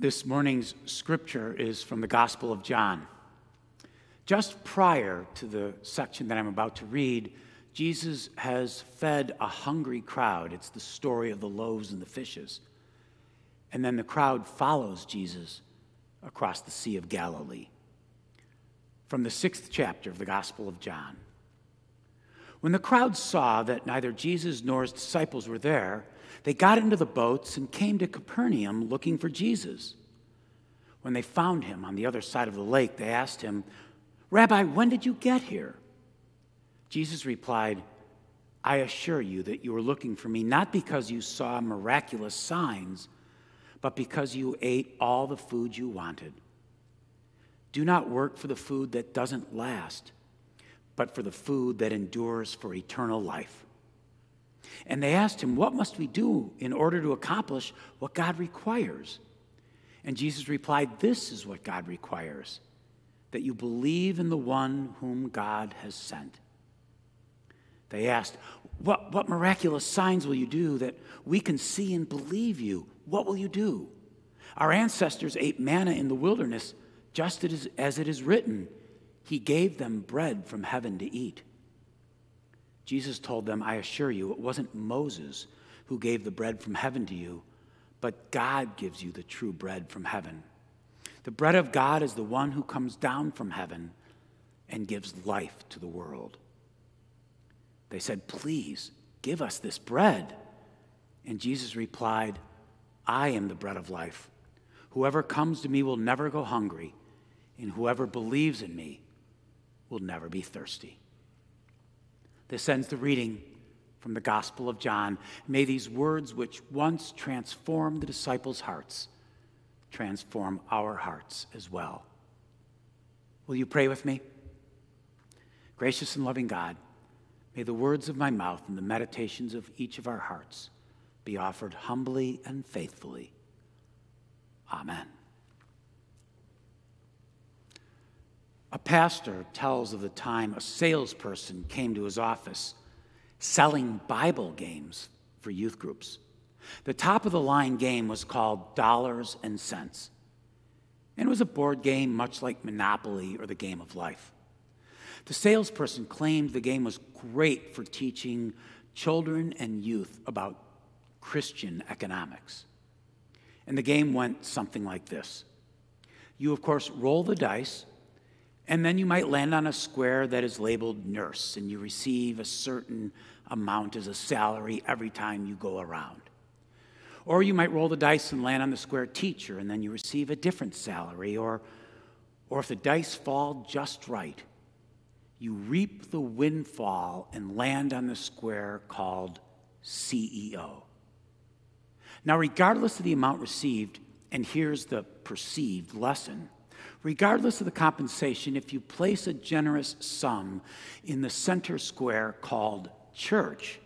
This morning's scripture is from the Gospel of John. Just prior to the section that I'm about to read, Jesus has fed a hungry crowd. It's the story of the loaves and the fishes. And then the crowd follows Jesus across the Sea of Galilee. From the sixth chapter of the Gospel of John. When the crowd saw that neither Jesus nor his disciples were there, they got into the boats and came to Capernaum looking for Jesus. When they found him on the other side of the lake, they asked him, Rabbi, when did you get here? Jesus replied, I assure you that you were looking for me not because you saw miraculous signs, but because you ate all the food you wanted. Do not work for the food that doesn't last, but for the food that endures for eternal life and they asked him, What must we do in order to accomplish what God requires? And Jesus replied, This is what God requires that you believe in the one whom God has sent. They asked, what, what miraculous signs will you do that we can see and believe you? What will you do? Our ancestors ate manna in the wilderness, just as, as it is written, He gave them bread from heaven to eat. Jesus told them, I assure you, it wasn't Moses who gave the bread from heaven to you, but God gives you the true bread from heaven. The bread of God is the one who comes down from heaven and gives life to the world. They said, Please give us this bread. And Jesus replied, I am the bread of life. Whoever comes to me will never go hungry, and whoever believes in me will never be thirsty. This ends the reading from the Gospel of John. May these words, which once transformed the disciples' hearts, transform our hearts as well. Will you pray with me? Gracious and loving God, may the words of my mouth and the meditations of each of our hearts be offered humbly and faithfully. Amen. A pastor tells of the time a salesperson came to his office selling Bible games for youth groups. The top of the line game was called Dollars and Cents. And it was a board game much like Monopoly or the Game of Life. The salesperson claimed the game was great for teaching children and youth about Christian economics. And the game went something like this You, of course, roll the dice and then you might land on a square that is labeled nurse, and you receive a certain amount as a salary every time you go around. Or you might roll the dice and land on the square teacher, and then you receive a different salary. Or, or if the dice fall just right, you reap the windfall and land on the square called CEO. Now, regardless of the amount received, and here's the perceived lesson regardless of the compensation, if you place a generous sum in the center square called church,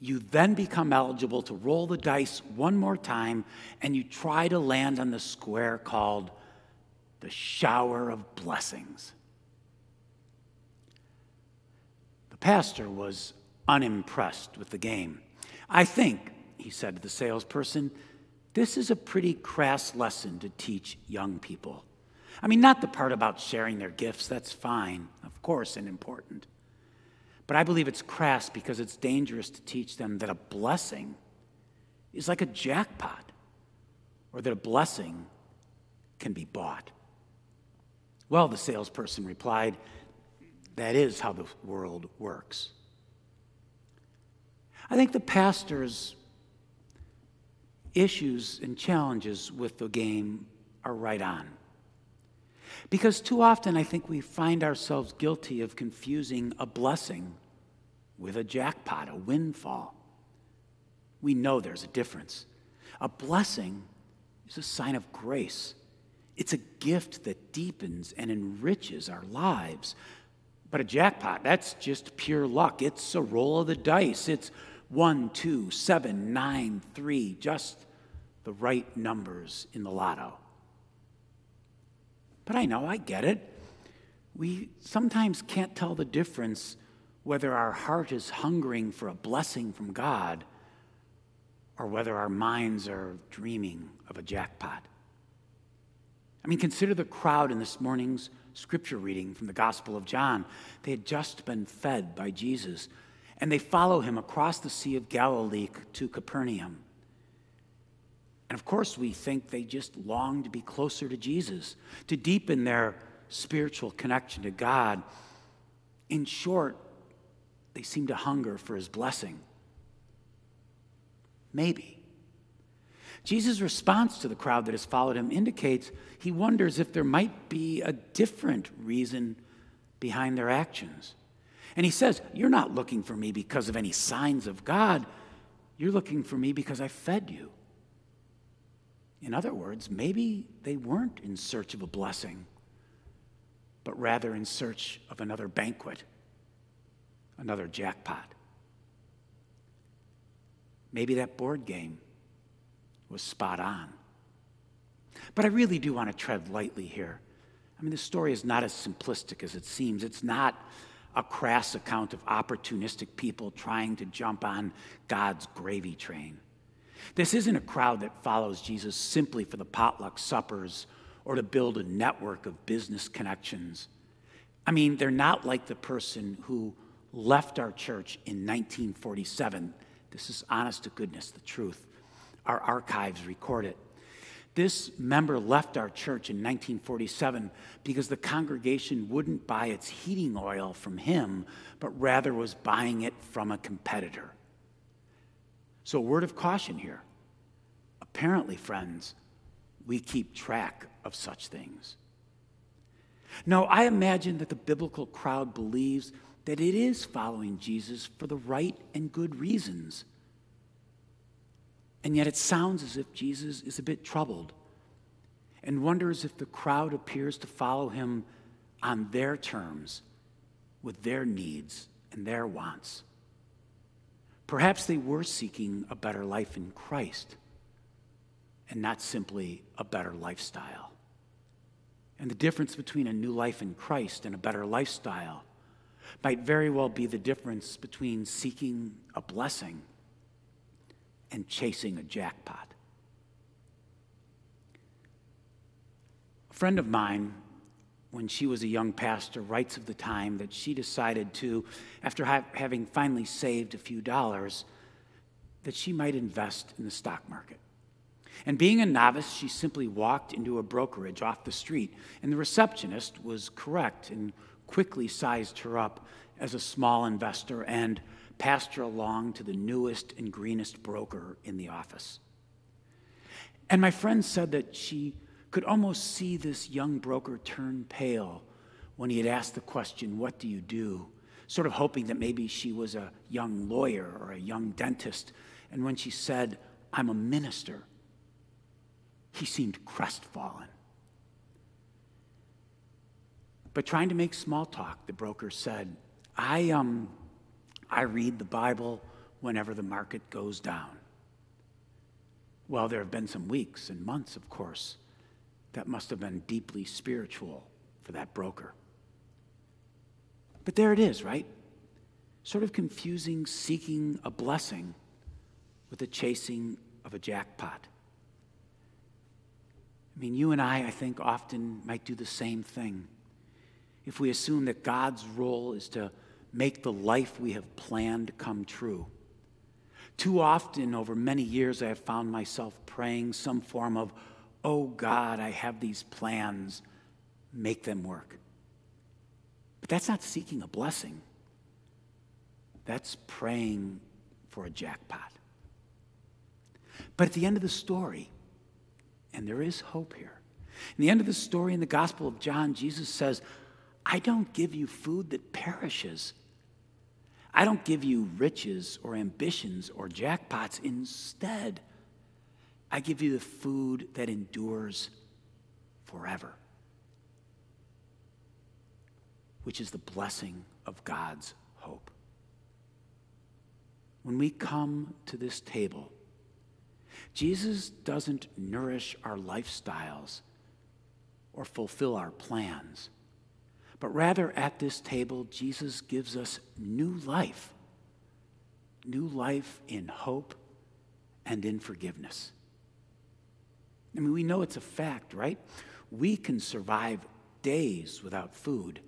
you then become eligible to roll the dice one more time and you try to land on the square called the shower of blessings. The pastor was unimpressed with the game. I think, he said to the salesperson, this is a pretty crass lesson to teach young people. I mean, not the part about sharing their gifts, that's fine, of course, and important. But I believe it's crass because it's dangerous to teach them that a blessing is like a jackpot or that a blessing can be bought. Well, the salesperson replied, that is how the world works. I think the pastor's issues and challenges with the game are right on. Because too often I think we find ourselves guilty of confusing a blessing with a jackpot, a windfall. We know there's a difference. A blessing is a sign of grace, it's a gift that deepens and enriches our lives. But a jackpot, that's just pure luck. It's a roll of the dice. It's one, two, seven, nine, three, just the right numbers in the lotto. But I know, I get it. We sometimes can't tell the difference whether our heart is hungering for a blessing from God or whether our minds are dreaming of a jackpot. I mean, consider the crowd in this morning's scripture reading from the Gospel of John. They had just been fed by Jesus, and they follow him across the Sea of Galilee to Capernaum. And of course, we think they just long to be closer to Jesus, to deepen their spiritual connection to God. In short, they seem to hunger for his blessing. Maybe. Jesus' response to the crowd that has followed him indicates he wonders if there might be a different reason behind their actions. And he says, You're not looking for me because of any signs of God. You're looking for me because I fed you. In other words, maybe they weren't in search of a blessing, but rather in search of another banquet, another jackpot. Maybe that board game was spot on. But I really do want to tread lightly here. I mean, the story is not as simplistic as it seems. It's not a crass account of opportunistic people trying to jump on God's gravy train. This isn't a crowd that follows Jesus simply for the potluck suppers or to build a network of business connections. I mean, they're not like the person who left our church in 1947. This is honest to goodness, the truth. Our archives record it. This member left our church in 1947 because the congregation wouldn't buy its heating oil from him, but rather was buying it from a competitor. So, a word of caution here. Apparently, friends, we keep track of such things. Now, I imagine that the biblical crowd believes that it is following Jesus for the right and good reasons. And yet it sounds as if Jesus is a bit troubled and wonders if the crowd appears to follow him on their terms, with their needs and their wants. Perhaps they were seeking a better life in Christ and not simply a better lifestyle. And the difference between a new life in Christ and a better lifestyle might very well be the difference between seeking a blessing and chasing a jackpot. A friend of mine, when she was a young pastor, writes of the time that she decided to, after ha- having finally saved a few dollars, that she might invest in the stock market. And being a novice, she simply walked into a brokerage off the street, and the receptionist was correct and quickly sized her up as a small investor and her along to the newest and greenest broker in the office. And my friend said that she could almost see this young broker turn pale when he had asked the question, What do you do? Sort of hoping that maybe she was a young lawyer or a young dentist. And when she said, I'm a minister, he seemed crestfallen. But trying to make small talk, the broker said, I, um, I read the Bible whenever the market goes down. Well, there have been some weeks and months, of course, that must have been deeply spiritual for that broker. But there it is, right? Sort of confusing seeking a blessing with the chasing of a jackpot. I mean, you and I, I think, often might do the same thing. If we assume that God's role is to make the life we have planned come true. Too often, over many years, I have found myself praying some form of, Oh God, I have these plans, make them work. But that's not seeking a blessing, that's praying for a jackpot. But at the end of the story, and there is hope here. In the end of the story in the Gospel of John, Jesus says, I don't give you food that perishes. I don't give you riches or ambitions or jackpots. Instead, I give you the food that endures forever, which is the blessing of God's hope. When we come to this table, Jesus doesn't nourish our lifestyles or fulfill our plans, but rather at this table, Jesus gives us new life, new life in hope and in forgiveness. I mean, we know it's a fact, right? we can survive days without food,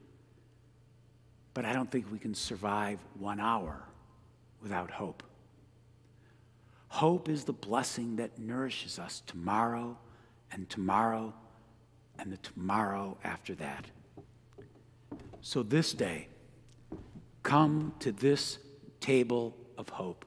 but I don't think we can survive one hour without hope. Hope is the blessing that nourishes us tomorrow and tomorrow and the tomorrow after that. So this day, come to this table of hope.